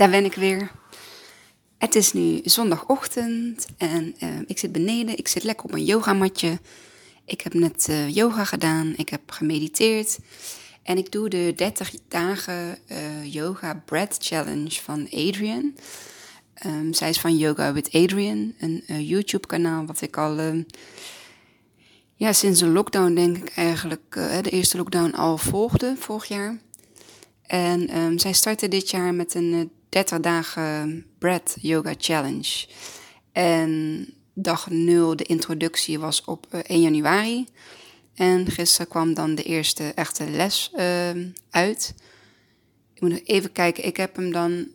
daar ben ik weer. Het is nu zondagochtend en uh, ik zit beneden. Ik zit lekker op een yogamatje. Ik heb net uh, yoga gedaan. Ik heb gemediteerd. En ik doe de 30 dagen uh, yoga breath challenge van Adrian. Um, zij is van Yoga with Adrian, een YouTube kanaal wat ik al ja, sinds de lockdown denk ik eigenlijk, de eerste lockdown al volgde vorig jaar. En um, zij startte dit jaar met een 30 eh, dagen Breath Yoga Challenge. En dag 0, de introductie, was op 1 eh, januari. En gisteren kwam dan de eerste echte les uh, uit. Ik moet nog even kijken, ik heb hem dan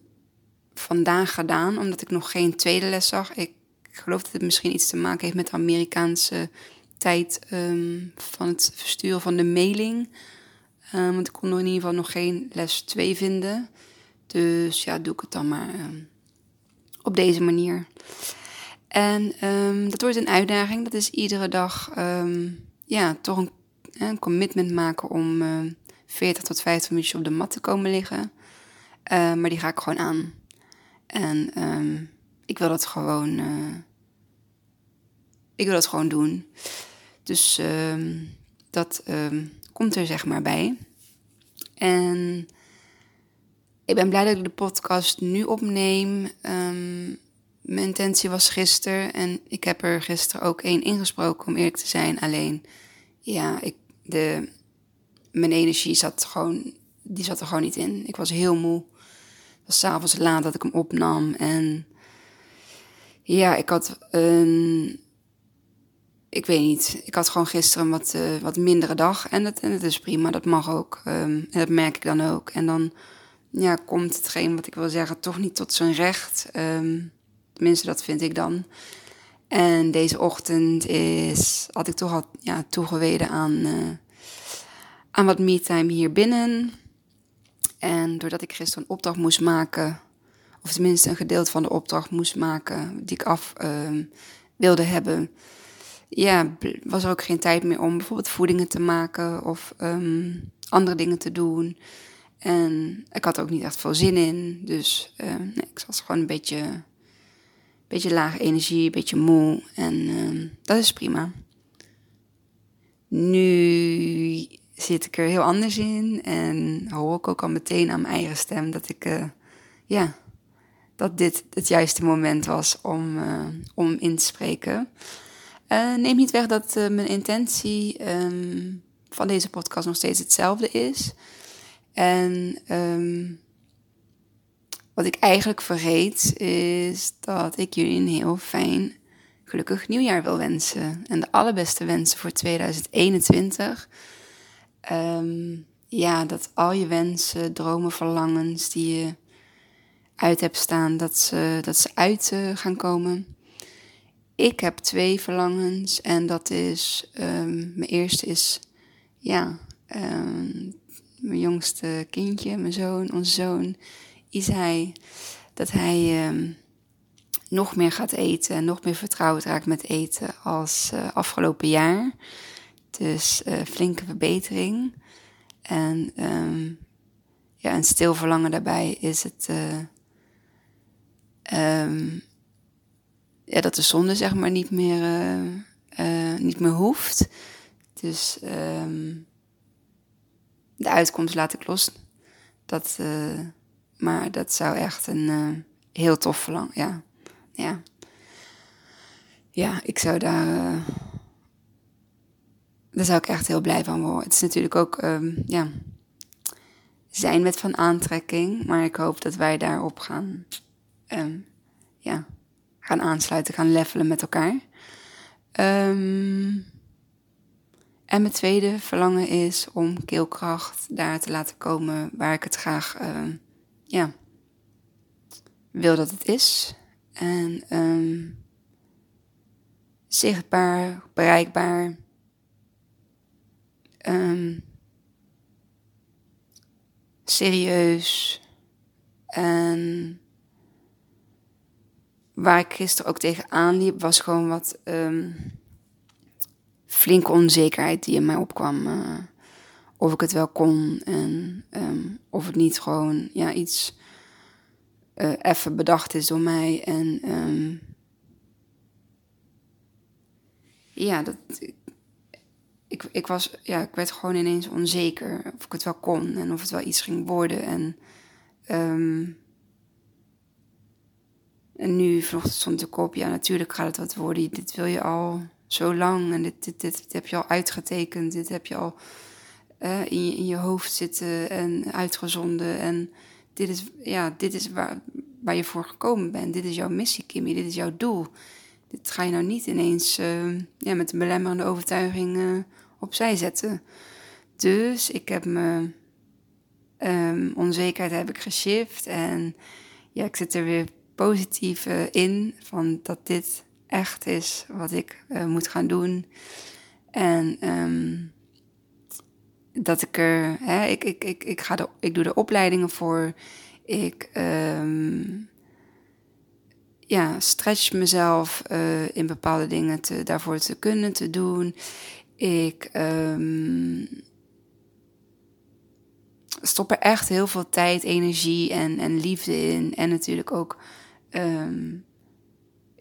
vandaag gedaan, omdat ik nog geen tweede les zag. Ik geloof dat het misschien iets te maken heeft met de Amerikaanse tijd um, van het versturen van de mailing. Um, want ik kon er in ieder geval nog geen les 2 vinden. Dus ja, doe ik het dan maar um, op deze manier. En um, dat wordt een uitdaging. Dat is iedere dag ja, toch een, een, commitment maken om uh, 40 tot 50 minuutjes op de mat te komen liggen. Uh, maar die ga ik gewoon aan. En ik wil dat gewoon. Uh, ik wil dat gewoon doen. Dus dat komt er zeg maar bij. En ik ben blij dat ik de podcast nu opneem. Um, mijn intentie was gisteren en ik heb er gisteren ook één ingesproken om eerlijk te zijn. Alleen, ja, ik, de, mijn energie zat gewoon, die zat er gewoon niet in. Ik was heel moe. Het was s'avonds laat dat ik hem opnam en ja, ik had een ik weet niet. Ik had gewoon gisteren een wat, uh, wat mindere dag. En dat, en dat is prima, dat mag ook. Um, en dat merk ik dan ook. En dan ja, komt hetgeen wat ik wil zeggen toch niet tot zijn recht. Um, tenminste, dat vind ik dan. En deze ochtend is, had ik toch al ja, toegeweden aan, uh, aan wat me-time hier binnen. En doordat ik gisteren een opdracht moest maken, of tenminste een gedeelte van de opdracht moest maken die ik af uh, wilde hebben, ja, was er ook geen tijd meer om bijvoorbeeld voedingen te maken of um, andere dingen te doen. En ik had er ook niet echt veel zin in. Dus nee, ik was gewoon een beetje, beetje lage energie, een beetje moe. En uh, dat is prima. Nu zit ik er heel anders in en hoor ik ook al meteen aan mijn eigen stem dat ik, uh, ja, dat dit het juiste moment was om, om in te spreken. Neem niet weg dat mijn intentie um, van deze podcast nog steeds hetzelfde is. En um, wat ik eigenlijk vergeet is dat ik jullie een heel fijn, gelukkig nieuwjaar wil wensen. En de allerbeste wensen voor 2021. Um, ehm, ja, dat al je wensen, dromen, verlangens die je uit hebt staan, dat ze, dat ze uit uh, gaan komen. Ik heb twee verlangens en dat is, um, mijn eerste is, ja, mijn jongste kindje, mijn zoon, onze zoon, is hij, dat hij um, nog meer gaat eten, nog meer vertrouwd raakt met eten als uh, afgelopen jaar. Dus uh, flinke verbetering. En ja, een stil verlangen daarbij is het. Uh, ja, dat de zonde zeg maar niet meer, niet meer hoeft. Dus um, de uitkomst laat ik los. Dat, uh, maar dat zou echt een heel tof verlangen. Ja. ja. Ja, ik zou daar. daar zou ik echt heel blij van worden. Het is natuurlijk ook. Um, ja. Zijn met van aantrekking. Maar ik hoop dat wij daarop gaan. Um, ja gaan aansluiten, gaan levelen met elkaar. Um, en mijn tweede verlangen is om keelkracht daar te laten komen waar ik het graag uh, ja, wil dat het is. En um, zichtbaar, bereikbaar. Um, serieus. En waar ik gisteren ook tegenaan liep, was gewoon wat um, flinke onzekerheid die in mij opkwam. Uh, of ik het wel kon en um, of het niet gewoon ja, iets uh, even bedacht is door mij. En um, ja, dat, ik, ik, was, ja, ik werd gewoon ineens onzeker of ik het wel kon en of het wel iets ging worden. En, um, en nu vanochtend stond de kop, ja natuurlijk gaat het wat worden. Dit wil je al zo lang en dit, dit, dit, heb je al uitgetekend. Dit heb je al in, je, in je hoofd zitten en uitgezonden. En dit is, ja, dit is waar, waar je voor gekomen bent. Dit is jouw missie, Kimmy. Dit is jouw doel. Dit ga je nou niet ineens uh, ja, met een belemmerende overtuiging uh, opzij zetten. Dus ik heb me um, onzekerheid heb ik geshift. En ja, ik zit er weer positief uh, in. Van dat dit echt is wat ik moet gaan doen. En um, dat ik er, hè, ik, ik, ik, ik, ga de, ik doe de opleidingen voor. Ik um, ja, stretch mezelf uh, in bepaalde dingen te, daarvoor te kunnen, te doen. Ik um, stop er echt heel veel tijd, energie en, en liefde in. En natuurlijk ook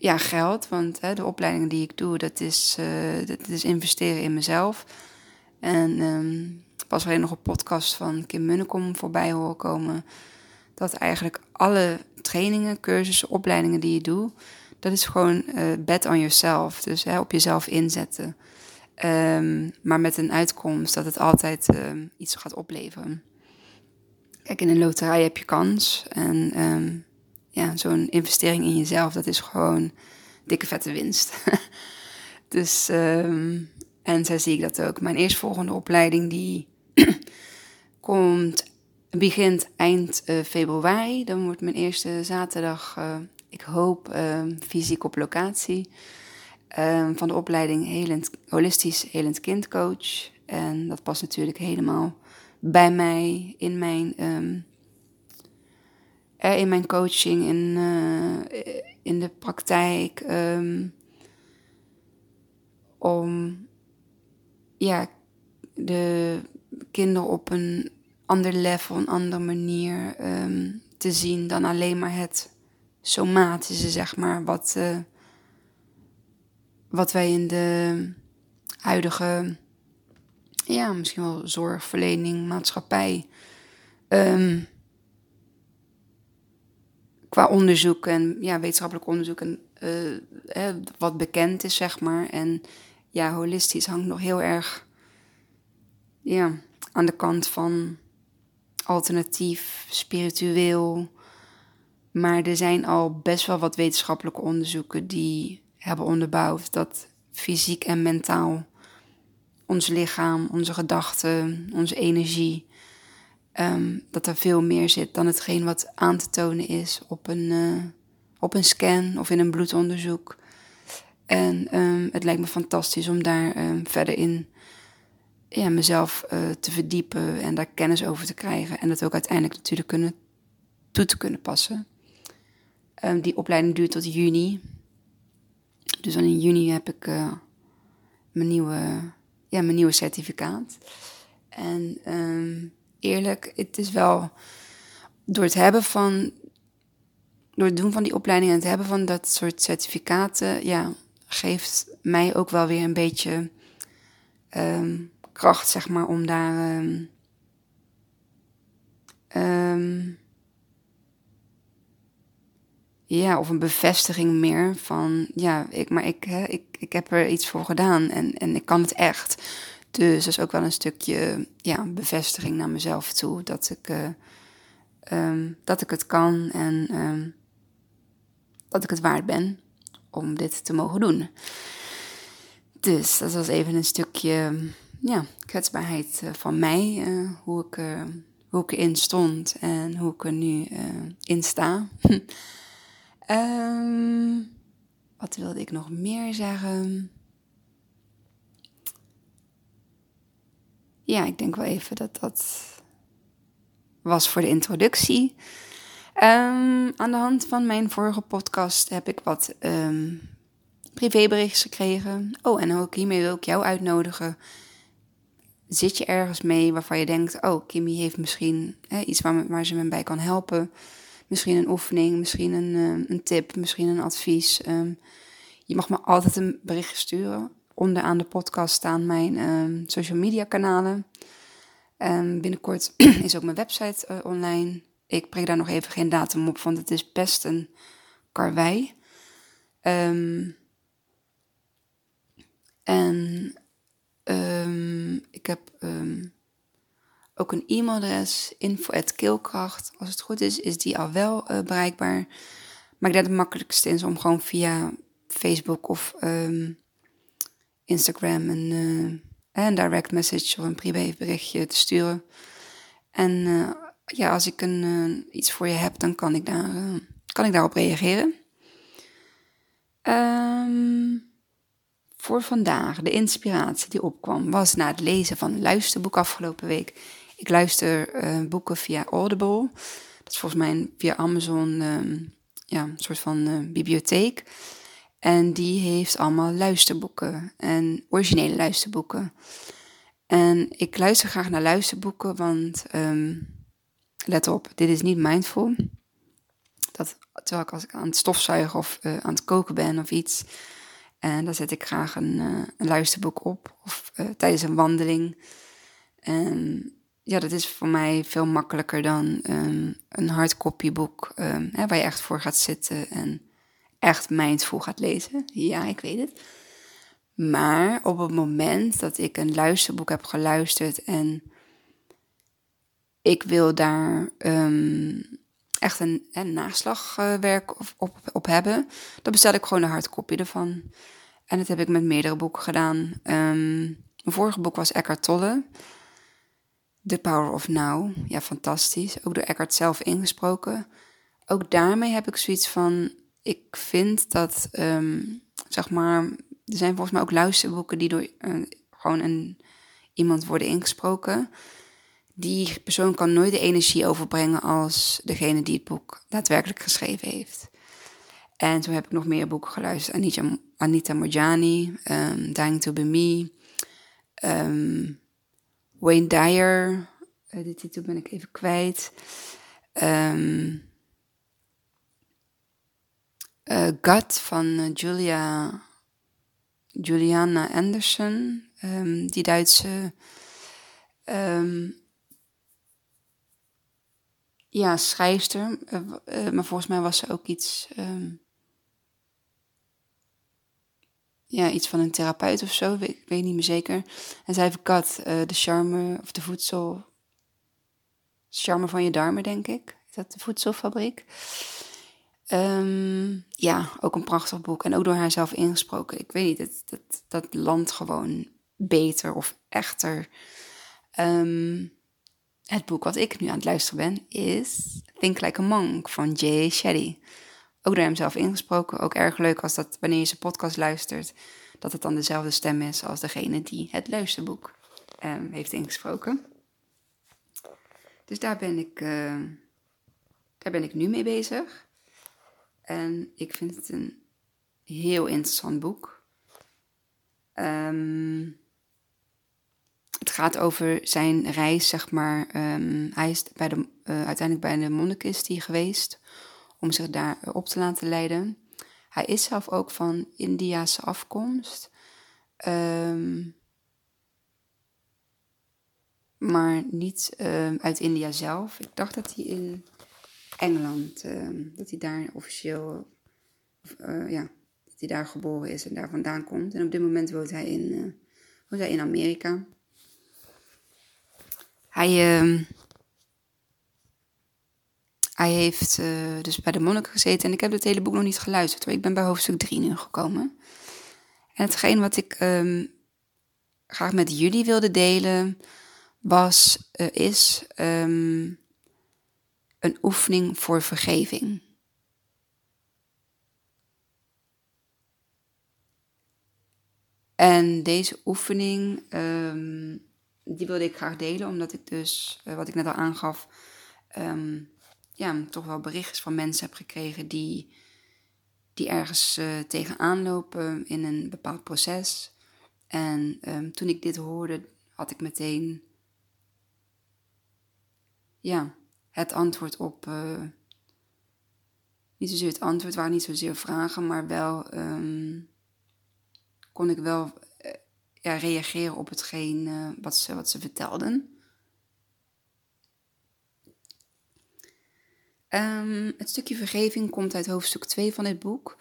ja, geld. Want hè, de opleidingen die ik doe, dat is, uh, dat is investeren in mezelf. En um, pas alleen nog een podcast van Kim Munnekom voorbij horen komen. Dat eigenlijk alle trainingen, cursussen, opleidingen die je doet, dat is gewoon uh, bet on yourself. Dus hè, op jezelf inzetten. Um, maar met een uitkomst dat het altijd uh, iets gaat opleveren. Kijk, in een loterij heb je kans. En ja, zo'n investering in jezelf, dat is gewoon dikke vette winst. dus, um, en zo zie ik dat ook. Mijn eerstvolgende opleiding, die komt, begint eind uh, februari. Dan wordt mijn eerste zaterdag, uh, ik hoop, uh, fysiek op locatie. Ehm, van de opleiding helend, holistisch helend kindcoach. En dat past natuurlijk helemaal bij mij, in mijn, in mijn coaching, in, in de praktijk. Um, om ja, de kinderen op een ander level, een andere manier um, te zien dan alleen maar het somatische, zeg maar, wat, uh, wat wij in de huidige, ja, misschien wel zorgverlening, maatschappij, um, qua onderzoek en ja, wetenschappelijk onderzoek en uh, wat bekend is, zeg maar. En ja, holistisch hangt nog heel erg ja, aan de kant van alternatief, spiritueel. Maar er zijn al best wel wat wetenschappelijke onderzoeken die hebben onderbouwd dat fysiek en mentaal ons lichaam, onze gedachten, onze energie, um, dat er veel meer zit dan hetgeen wat aan te tonen is op een, uh, op een scan of in een bloedonderzoek. En um, het lijkt me fantastisch om daar um, verder in ja, mezelf uh, te verdiepen en daar kennis over te krijgen. En dat ook uiteindelijk natuurlijk kunnen, toe te kunnen passen. Die opleiding duurt tot juni. Dus dan in juni heb ik uh, mijn, nieuwe, ja, mijn nieuwe certificaat. En eerlijk, het is wel door het hebben van. Door het doen van die opleiding en het hebben van dat soort certificaten, ja, geeft mij ook wel weer een beetje um, kracht, zeg maar, om daar. Um, um, ja, of een bevestiging meer van, ja, ik, maar ik, hè, ik, ik heb er iets voor gedaan en, en ik kan het echt. Dus dat is ook wel een stukje ja, bevestiging naar mezelf toe, dat ik, uh, um, dat ik het kan en um, dat ik het waard ben om dit te mogen doen. Dus dat was even een stukje ja, kwetsbaarheid eh, van mij, uh, hoe, ik, hoe ik erin stond en hoe ik er nu in sta. um, wat wilde ik nog meer zeggen? Ja, ik denk wel even dat dat was voor de introductie. Um, aan de hand van mijn vorige podcast heb ik wat um, privéberichtjes gekregen. Oh, en ook hiermee wil ik jou uitnodigen zit je ergens mee waarvan je denkt: Oh, Kimmy heeft misschien iets waar, waar ze me bij kan helpen. Misschien een oefening, misschien een, eh, een tip, misschien een advies. Ehm, je mag me altijd een berichtje sturen. Onderaan de podcast staan mijn ehm, social media kanalen. Um, binnenkort is ook mijn website uh, online. Ik prik daar nog even geen datum op, want het is best een karwei. Um, en ik heb ook een e-mailadres, info.keelkracht. Als het goed is, is die al wel uh, bereikbaar. Maar ik denk dat het makkelijkste is om gewoon via Facebook of Instagram een... Uh, een direct message of een privéberichtje te sturen. En uh, ja, als ik een, iets voor je heb, dan kan ik, daar, kan ik daarop reageren. Um, voor vandaag, de inspiratie die opkwam, was na het lezen van een luisterboek afgelopen week. Ik luister boeken via Audible. Dat is volgens mij via Amazon um, ja, een soort van bibliotheek. En die heeft allemaal luisterboeken en originele luisterboeken. En ik luister graag naar luisterboeken, want um, let op, dit is niet mindful. Dat, terwijl ik als ik aan het stofzuigen of uh, aan het koken ben of iets. En dan zet ik graag een, een luisterboek op. Of tijdens een wandeling. En ja, dat is voor mij veel makkelijker dan um, een hardcopyboek. Um, hè, waar je echt voor gaat zitten en echt mindful gaat lezen. Ja, ik weet het. Maar op het moment dat ik een luisterboek heb geluisterd en ik wil daar um, echt een, een naslagwerk op, op, hebben, dan bestel ik gewoon een hardcopy ervan. En dat heb ik met meerdere boeken gedaan. Um, mijn vorige boek was Eckhart Tolle. The Power of Now. Ja, fantastisch. Ook door Eckhart zelf ingesproken. Ook daarmee heb ik zoiets van ik vind dat, um, zeg maar, er zijn volgens mij ook luisterboeken die door uh, gewoon een, iemand worden ingesproken. Die persoon kan nooit de energie overbrengen als degene die het boek daadwerkelijk geschreven heeft. En toen heb ik nog meer boeken geluisterd. Anita, Anita Morjani, um, Dying to Be Me, um, Wayne Dyer, uh, de titel ben ik even kwijt. Um, uh, Gut van uh, Julia, Juliana Anderson, um, die Duitse um, ja, schrijfster. Uh, maar volgens mij was ze ook iets, um, ja, iets van een therapeut of zo, weet, ik weet niet meer zeker. En zij heeft Gut, de charme of de voedsel, charme van je darmen, denk ik. Is dat de voedselfabriek? Um, ja, ook een prachtig boek. En ook door haarzelf ingesproken. Ik weet niet, dat, dat, dat landt gewoon beter of echter. Um, het boek wat ik nu aan het luisteren ben is Think Like a Monk van Jay Shetty. Ook door hemzelf ingesproken. Ook erg leuk als dat wanneer je zijn podcast luistert, dat het dan dezelfde stem is als degene die het luisterboek um, heeft ingesproken. Dus daar ben ik, uh, daar ben ik nu mee bezig. En ik vind het een heel interessant boek. Um, het gaat over zijn reis, zeg maar. Um, hij is bij de, uh, uiteindelijk bij de monnikistie geweest om zich daar op te laten leiden. Hij is zelf ook van Indiase afkomst. Um, maar niet uit India zelf. Ik dacht dat hij in Engeland. Ehm, dat hij daar officieel, uh, ja, dat hij daar geboren is en daar vandaan komt. En op dit moment woont hij in, uh, woont hij in Amerika. Hij, uh, hij heeft uh, dus bij de monniken gezeten en ik heb het hele boek nog niet geluisterd. Hoor. Ik ben bij hoofdstuk 3 nu gekomen. En hetgeen wat ik um, graag met jullie wilde delen was, is... een oefening voor vergeving. En deze oefening, um, die wilde ik graag delen, omdat ik dus, uh, wat ik net al aangaf, um, ja, toch wel berichtjes van mensen heb gekregen die, die ergens uh, tegenaan lopen in een bepaald proces. En um, toen ik dit hoorde, had ik meteen, ja, het antwoord op, uh, niet zozeer het antwoord waren niet zozeer vragen, maar wel ehm, kon ik wel uh, ja, reageren op hetgeen uh, wat, ze, wat ze vertelden. Um, het stukje vergeving komt uit hoofdstuk 2 van dit boek.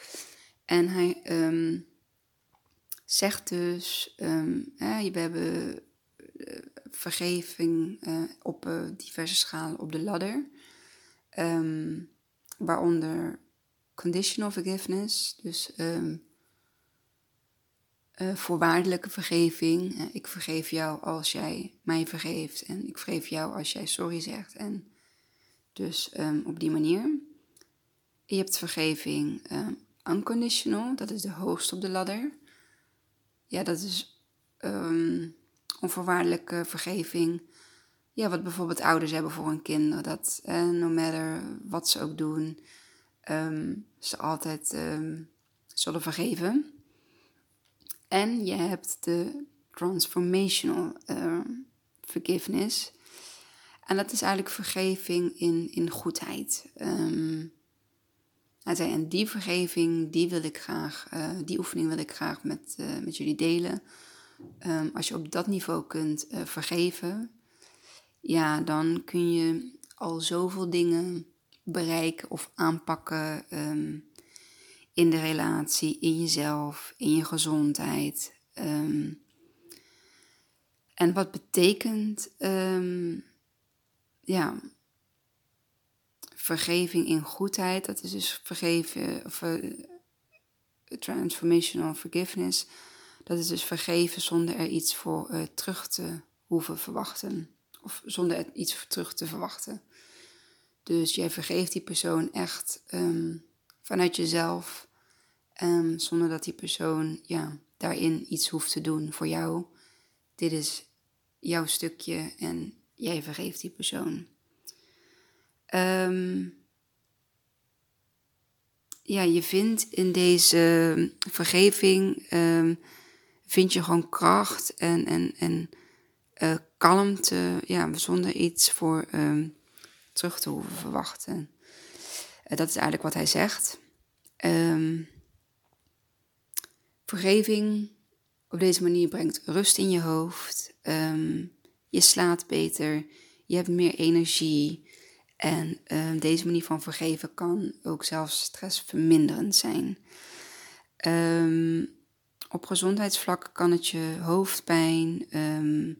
En hij um, zegt dus, um, we hebben vergeving uh, op uh, diverse schalen op de ladder. waaronder conditional forgiveness, dus voorwaardelijke vergeving. ik vergeef jou als jij mij vergeeft en ik vergeef jou als jij sorry zegt. En dus op die manier. Je hebt vergeving unconditional, dat is de hoogste op de ladder. Ja, dat is onvoorwaardelijke vergeving. Ja, wat bijvoorbeeld ouders hebben voor hun kinderen. Dat eh, no matter wat ze ook doen, um, ze altijd um, zullen vergeven. En je hebt de transformational uh, forgiveness. En dat is eigenlijk vergeving in, in goedheid. Um, en die vergeving, die wil ik graag, uh, die oefening wil ik graag met, uh, met jullie delen. Um, als je op dat niveau kunt uh, vergeven, ja, dan kun je al zoveel dingen bereiken of aanpakken um, in de relatie, in jezelf, in je gezondheid. Um, en wat betekent, ja, vergeving in goedheid. Dat is dus vergeven, of transformational forgiveness. Dat is dus vergeven zonder er iets voor uh, terug te hoeven verwachten. Of zonder er iets voor terug te verwachten. Dus jij vergeeft die persoon echt um, vanuit jezelf. Um, zonder dat die persoon ja, daarin iets hoeft te doen voor jou. Dit is jouw stukje en jij vergeeft die persoon. Um, ja, je vindt in deze vergeving, vind je gewoon kracht en, en, en uh, kalmte, ja, zonder iets voor um, terug te hoeven verwachten. Uh, dat is eigenlijk wat hij zegt. vergeving op deze manier brengt rust in je hoofd. je slaat beter, je hebt meer energie. En deze manier van vergeven kan ook zelfs stressverminderend zijn. Um, op gezondheidsvlak kan het je hoofdpijn, um,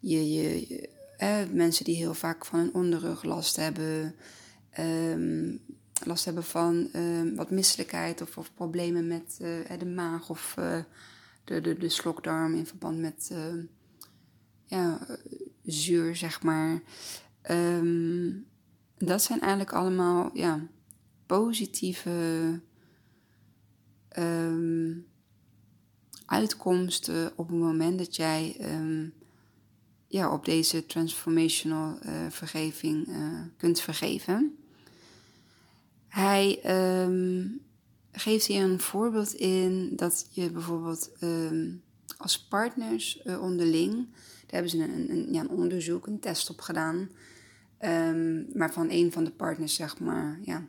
je, je, eh, mensen die heel vaak van een onderrug last hebben, um, last hebben van wat misselijkheid of, of problemen met uh, de maag of uh, de, de, de slokdarm in verband met ja, zuur, zeg maar. Dat zijn eigenlijk allemaal ja, positieve uitkomsten op het moment dat jij um, ja, op deze transformational uh, vergeving uh, kunt vergeven. Hij geeft hier een voorbeeld in dat je bijvoorbeeld als partners uh, onderling, daar hebben ze een, een, ja, een onderzoek, een test op gedaan. Um, maar van een van de partners, zeg maar, ja,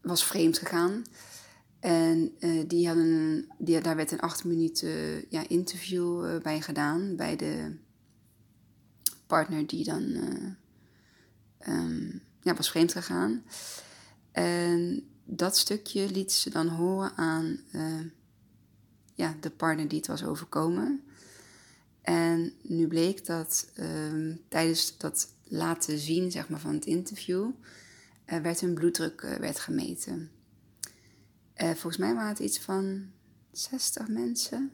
was vreemd gegaan. En uh, die hadden die, daar werd een acht minuten ja, interview uh, bij gedaan. Bij de partner die dan uh, um, ja, was vreemd gegaan. En dat stukje liet ze dan horen aan ja, de partner die het was overkomen. En nu bleek dat um, tijdens dat laten zien zeg maar, van het interview, werd hun bloeddruk werd gemeten. Uh, volgens mij waren het iets van 60 mensen.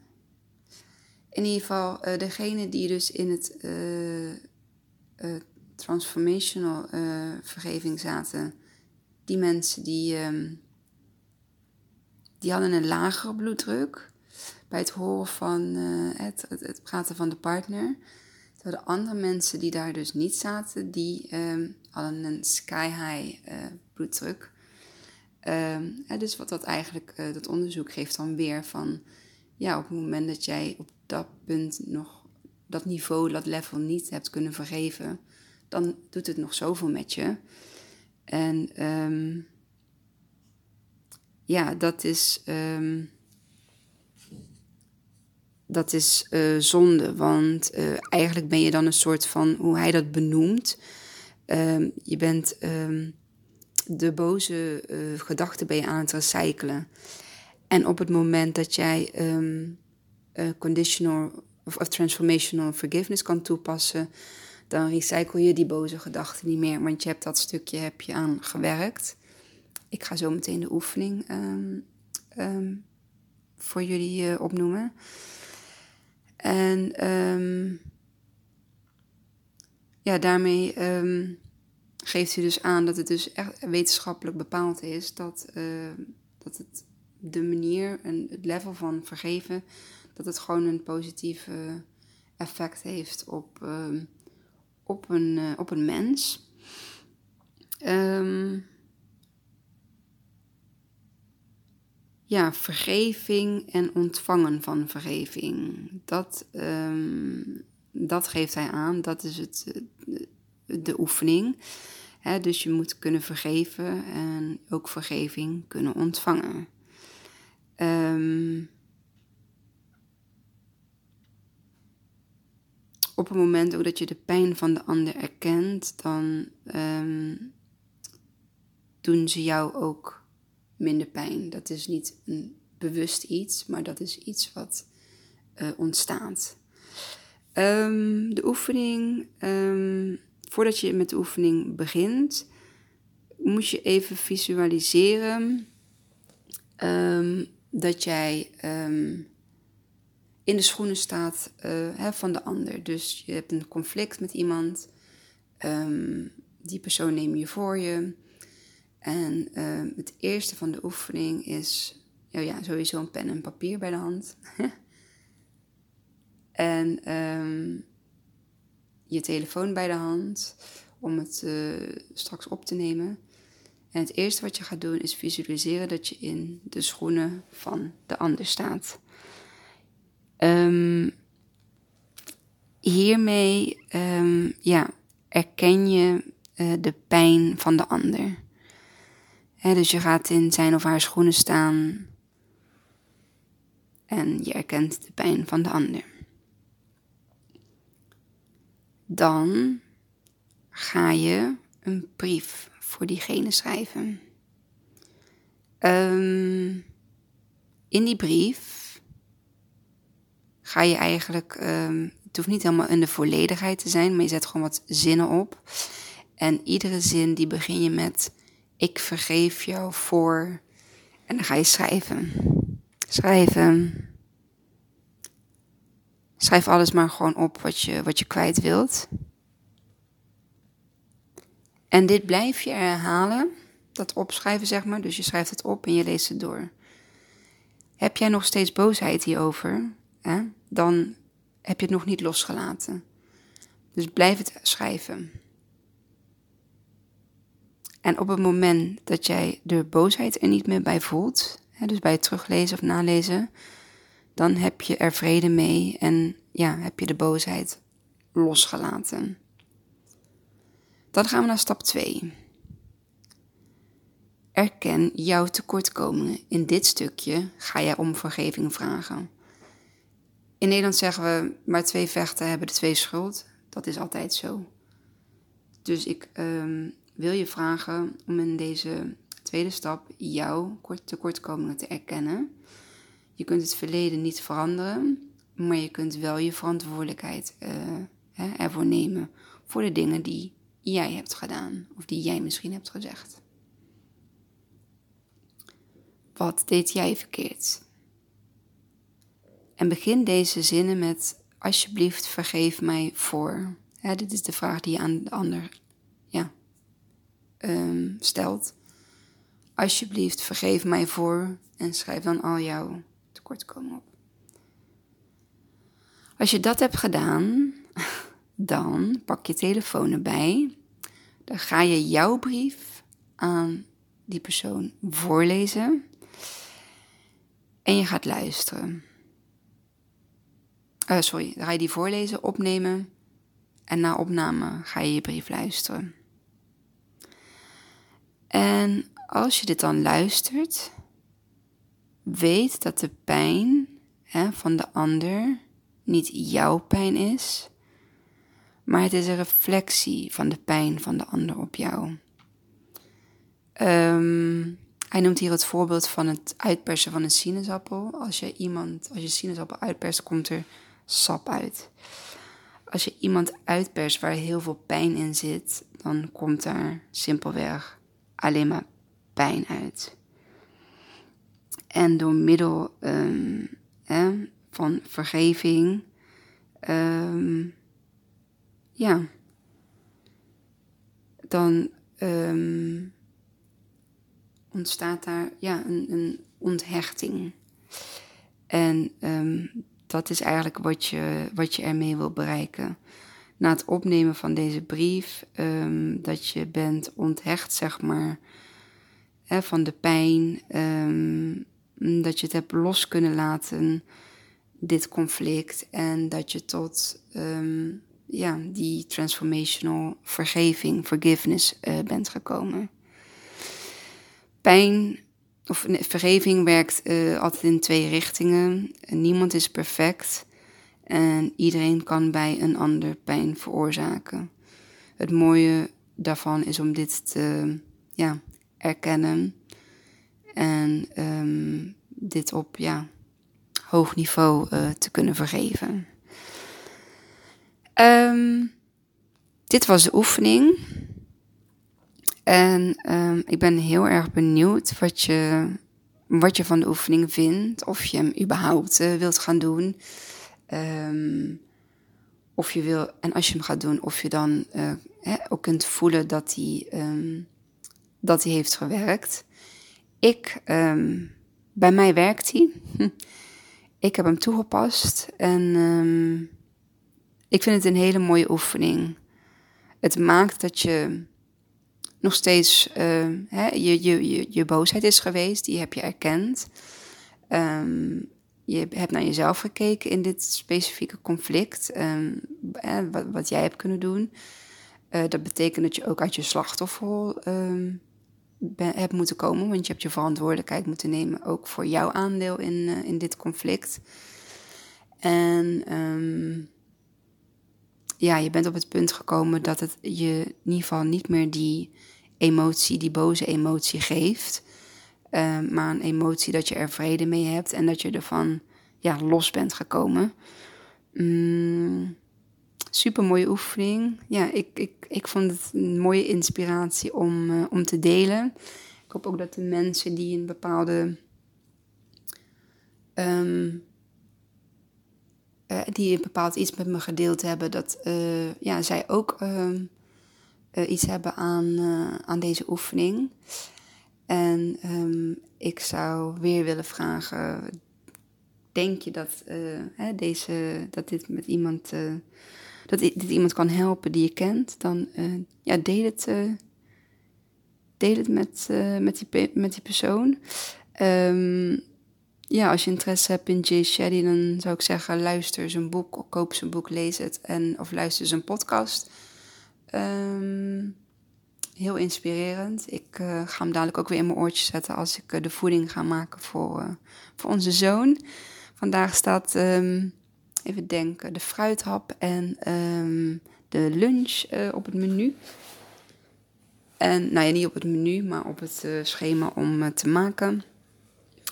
In ieder geval, degene die dus in het transformational vergeving zaten, die mensen die, um, die hadden een lagere bloeddruk bij het horen van uh, het, het, het, praten van de partner. Terwijl de andere mensen die daar dus niet zaten, die um, hadden een sky high uh, bloeddruk. Um, dus wat dat eigenlijk, uh, dat onderzoek geeft dan weer van, ja, op het moment dat jij op dat punt nog dat niveau, dat level niet hebt kunnen vergeven, dan doet het nog zoveel met je. En ehm, ja, dat is, ehm, dat is uh, zonde, want uh, eigenlijk ben je dan een soort van, hoe hij dat benoemt, je bent de boze uh, gedachten ben je aan het recyclen. En op het moment dat jij conditional of, of transformational forgiveness kan toepassen, dan recycle je die boze gedachten niet meer, want je hebt dat stukje heb je aan gewerkt. Ik ga zo meteen de oefening um, um, voor jullie uh, opnoemen. En ja, daarmee geeft u dus aan dat het dus echt wetenschappelijk bepaald is dat, uh, dat het de manier en het level van vergeven, dat het gewoon een positieve effect heeft op op een, uh, op een mens. Um, ja, vergeving en ontvangen van vergeving. Dat, um, dat geeft hij aan. Dat is het, de oefening. Dus je moet kunnen vergeven en ook vergeving kunnen ontvangen. Um, op het moment ook dat je de pijn van de ander erkent, dan um, doen ze jou ook minder pijn. Dat is niet een bewust iets, maar dat is iets wat uh, ontstaat. Um, de oefening, voordat je met de oefening begint, moet je even visualiseren dat jij in de schoenen staat uh, hè, van de ander. Dus je hebt een conflict met iemand, um, die persoon neem je voor je. En het eerste van de oefening is oh ja, sowieso een pen en papier bij de hand. en je telefoon bij de hand om het uh, straks op te nemen. En het eerste wat je gaat doen is visualiseren dat je in de schoenen van de ander staat. Um, hiermee um, ja, erken je uh, de pijn van de ander. dus je gaat in zijn of haar schoenen staan en je erkent de pijn van de ander. Dan ga je een brief voor diegene schrijven. Um, in die brief ga je eigenlijk, um, het hoeft niet helemaal in de volledigheid te zijn, maar je zet gewoon wat zinnen op. En iedere zin die begin je met ik vergeef jou voor. En dan ga je schrijven. Schrijven. Schrijf alles maar gewoon op wat je, wat je kwijt wilt. En dit blijf je herhalen, dat opschrijven zeg maar. Dus je schrijft het op en je leest het door. Heb jij nog steeds boosheid hierover? Hè? dan heb je het nog niet losgelaten. Dus blijf het schrijven. En op het moment dat jij de boosheid er niet meer bij voelt, hè, dus bij het teruglezen of nalezen, dan heb je er vrede mee en ja, heb je de boosheid losgelaten. Dan gaan we naar stap 2. Erken jouw tekortkomingen. In dit stukje ga jij om vergeving vragen. In Nederland zeggen we, maar twee vechten hebben de twee schuld. Dat is altijd zo. Dus ik um, wil je vragen om in deze tweede stap jouw tekortkomingen te erkennen. Je kunt het verleden niet veranderen, maar je kunt wel je verantwoordelijkheid uh, hè, ervoor nemen voor de dingen die jij hebt gedaan of die jij misschien hebt gezegd. Wat deed jij verkeerd? En begin deze zinnen met: Alsjeblieft, vergeef mij voor. dit is de vraag die je aan de ander ja, um, stelt. Alsjeblieft, vergeef mij voor. En schrijf dan al jouw tekortkomen op. Als je dat hebt gedaan, dan pak je telefoon erbij. Dan ga je jouw brief aan die persoon voorlezen. En je gaat luisteren. Uh, sorry, dan ga je die voorlezen, opnemen en na opname ga je je brief luisteren. En als je dit dan luistert, weet dat de pijn hè, van de ander niet jouw pijn is, maar het is een reflectie van de pijn van de ander op jou. Ehm, hij noemt hier het voorbeeld van het uitpersen van een sinaasappel. Als je iemand, als je sinaasappel uitperst, komt er sap uit. Als je iemand uitperst waar heel veel pijn in zit, dan komt er simpelweg alleen maar pijn uit. En door middel hè, van vergeving, um, ja, dan um, ontstaat daar ja, een, een onthechting. En dat is eigenlijk wat je, wat je ermee wil bereiken. Na het opnemen van deze brief, dat je bent onthecht, zeg maar, hè, van de pijn, dat je het hebt los kunnen laten, dit conflict, en dat je tot um, ja, die transformational vergeving, forgiveness uh, bent gekomen. Pijn of vergeving werkt uh, altijd in twee richtingen. Niemand is perfect en iedereen kan bij een ander pijn veroorzaken. Het mooie daarvan is om dit te ja, erkennen en um, dit op ja, hoog niveau uh, te kunnen vergeven. Um, dit was de oefening. En um, ik ben heel erg benieuwd wat je, wat je van de oefening vindt. Of je hem überhaupt uh, wilt gaan doen. Of je wil, en als je hem gaat doen, of je dan hè, ook kunt voelen dat hij, dat hij heeft gewerkt. Ik, um, bij mij werkt hij. ik heb hem toegepast en um, ik vind het een hele mooie oefening. Het maakt dat je nog steeds, uh, hè, je, je, je, je boosheid is geweest, die heb je erkend. Je hebt naar jezelf gekeken in dit specifieke conflict, um, wat, wat, jij hebt kunnen doen. Uh, dat betekent dat je ook uit je slachtofferrol um, hebt moeten komen, want je hebt je verantwoordelijkheid moeten nemen ook voor jouw aandeel in, uh, in dit conflict. En um, ja, je bent op het punt gekomen dat het je in ieder geval niet meer die emotie, die boze emotie geeft, uh, maar een emotie dat je er vrede mee hebt en dat je ervan ja, los bent gekomen. Mm, super mooie oefening. Ja, ik, ik, ik vond het een mooie inspiratie om, uh, om te delen. Ik hoop ook dat de mensen die een bepaalde. Um, uh, die een bepaald iets met me gedeeld hebben, dat uh, ja, zij ook ehm, iets hebben aan, aan deze oefening. En um, ik zou weer willen vragen: denk je dat, hè, deze, dat dit met iemand dat dit iemand kan helpen die je kent, dan uh, ja, deel het, uh, deel het met, uh, met, die, met die persoon. Um, ja, als je interesse hebt in Jay Shetty, dan zou ik zeggen: luister zijn boek, koop zijn boek, lees het en, of luister zijn podcast. Um, heel inspirerend. Ik ga hem dadelijk ook weer in mijn oortje zetten als ik de voeding ga maken voor, voor onze zoon. Vandaag staat. Um, even denken, de fruithap en um, de lunch uh, op het menu. En, nou ja, niet op het menu, maar op het uh, schema om uh, te maken.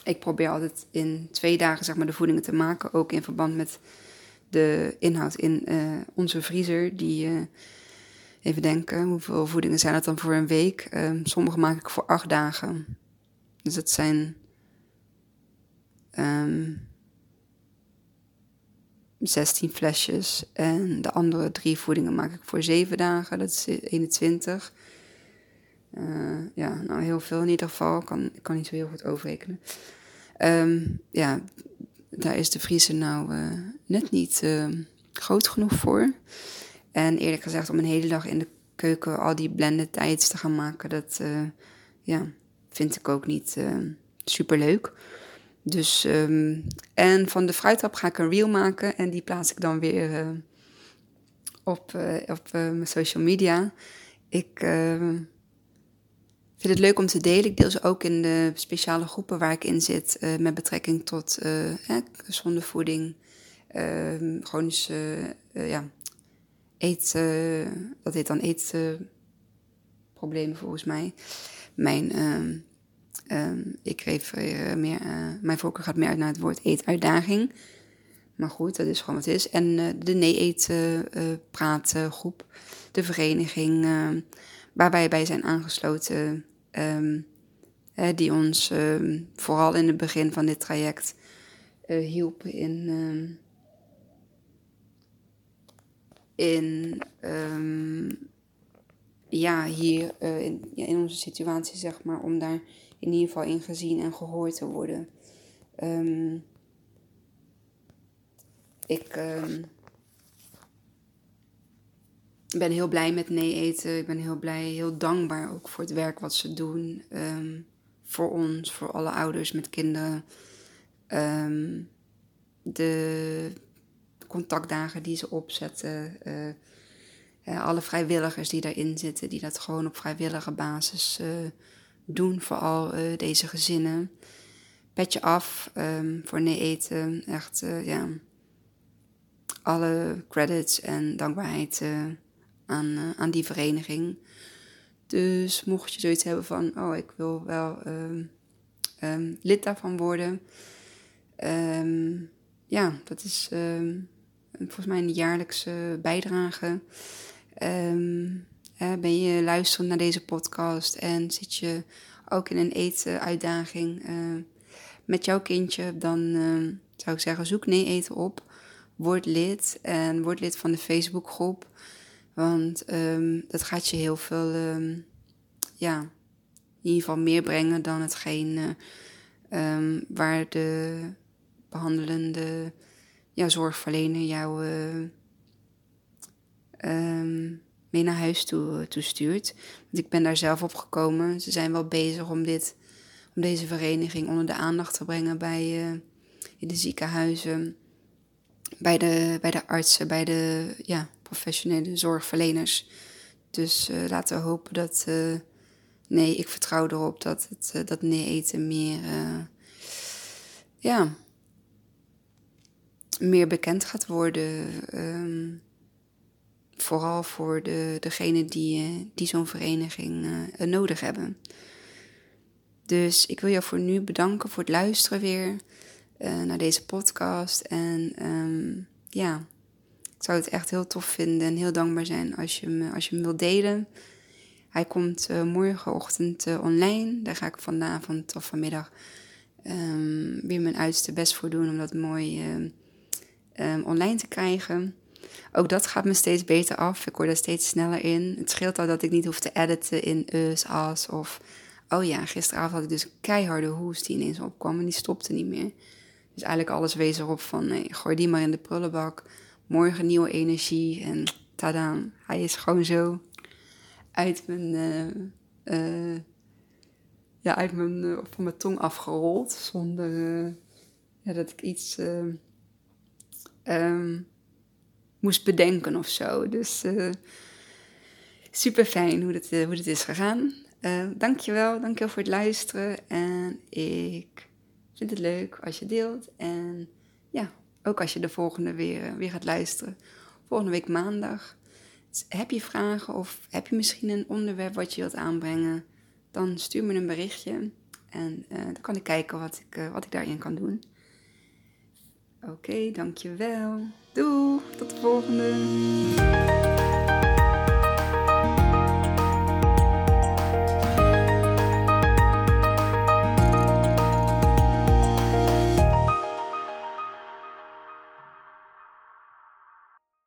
Ik probeer altijd in twee dagen zeg maar, de voedingen te maken, ook in verband met de inhoud in onze vriezer. Die, even denken, hoeveel voedingen zijn het dan voor een week? Ehm, sommige maak ik voor acht dagen. Dus dat zijn um, 16 flesjes. En de andere drie voedingen maak ik voor 7 dagen. Dat is 21. Uh, eh, ja, nou heel veel in ieder geval. Ik kan, kan niet zo heel goed overrekenen. Um, ja, daar is de vriezer nou uh, net niet uh, groot genoeg voor. En eerlijk gezegd, om een hele dag in de keuken al die blended tijds te gaan maken, dat ja, vind ik ook niet super leuk. Dus, um, en van de fruithap ga ik een reel maken en die plaats ik dan weer uh, op, op mijn social media. Ik vind het leuk om te delen. Ik deel ze ook in de speciale groepen waar ik in zit met betrekking tot gezonde voeding, ehm, chronische ja, eet, dat heet dan eetproblemen volgens mij. Mijn Um, ik refereer meer, uh, mijn voorkeur gaat meer uit naar het woord eetuitdaging. Maar goed, dat is gewoon wat het is. En uh, de nee-eten uh, groep, de vereniging waar wij bij zijn aangesloten, um, die ons vooral in het begin van dit traject hielp in, in ja, hier in, ja, in onze situatie, zeg maar, om daar in ieder geval in gezien en gehoord te worden. Um, ik um, ben heel blij met nee eten. Ik ben heel blij, heel dankbaar ook voor het werk wat ze doen. Um, voor ons, voor alle ouders met kinderen. de contactdagen die ze opzetten. Uh, alle vrijwilligers die daarin zitten, die dat gewoon op vrijwillige basis uh, doen voor al uh, deze gezinnen. Petje af um, voor nee eten. Echt, uh, ja. Alle credits en dankbaarheid uh, aan, aan die vereniging. Dus mocht je zoiets hebben van, oh, ik wil wel um, um, lid daarvan worden. ja, dat is volgens mij een jaarlijkse bijdrage. Ben je luisterend naar deze podcast en zit je ook in een eetuitdaging uh, met jouw kindje, dan uh, zou ik zeggen, zoek nee eten op. Word lid en word lid van de Facebookgroep. Want um, dat gaat je heel veel, um, ja, in ieder geval meer brengen dan hetgeen uh, um, waar de behandelende ja, zorgverlener jou mee naar huis toe, eh, toe stuurt. Want ik ben daar zelf op gekomen. Ze zijn wel bezig om, dit, om deze vereniging onder de aandacht te brengen bij uh, in de ziekenhuizen, bij de, bij de artsen, bij de ja, professionele zorgverleners. Dus uh, laten we hopen dat. Nee, ik vertrouw erop dat het dat nee eten meer. ja, meer bekend gaat worden. Um, vooral voor de, degenen die, eh, die zo'n vereniging uh, nodig hebben. Dus ik wil jou voor nu bedanken voor het luisteren weer naar deze podcast. En um, ja, ik zou het echt heel tof vinden en heel dankbaar zijn als je hem, als je hem wilt delen. Hij komt morgenochtend online. Daar ga ik vanavond of vanmiddag um, weer mijn uiterste best voor doen om dat mooi um, online te krijgen. Ook dat gaat me steeds beter af. Ik word er steeds sneller in. Het scheelt al dat ik niet hoef te editen in us, as of... Oh ja, gisteravond had ik dus keiharde hoest die ineens opkwam en die stopte niet meer. Dus eigenlijk alles wees erop van, nee, gooi die maar in de prullenbak. Morgen nieuwe energie en tada, hij is gewoon zo uit mijn... Uh, uh, ja, uit mijn, uh, van mijn tong afgerold. Zonder dat ik iets um, moest bedenken of zo. Dus uh, super fijn hoe het, uh, hoe is gegaan. Uh, dankjewel, dankjewel voor het luisteren. En ik vind het leuk als je deelt. En ja, ook als je de volgende weer, weer gaat luisteren. Volgende week maandag. Dus heb je vragen of heb je misschien een onderwerp wat je wilt aanbrengen? Dan stuur me een berichtje. En dan kan ik kijken wat ik, wat ik daarin kan doen. Oké, dankjewel. Doei, tot de volgende.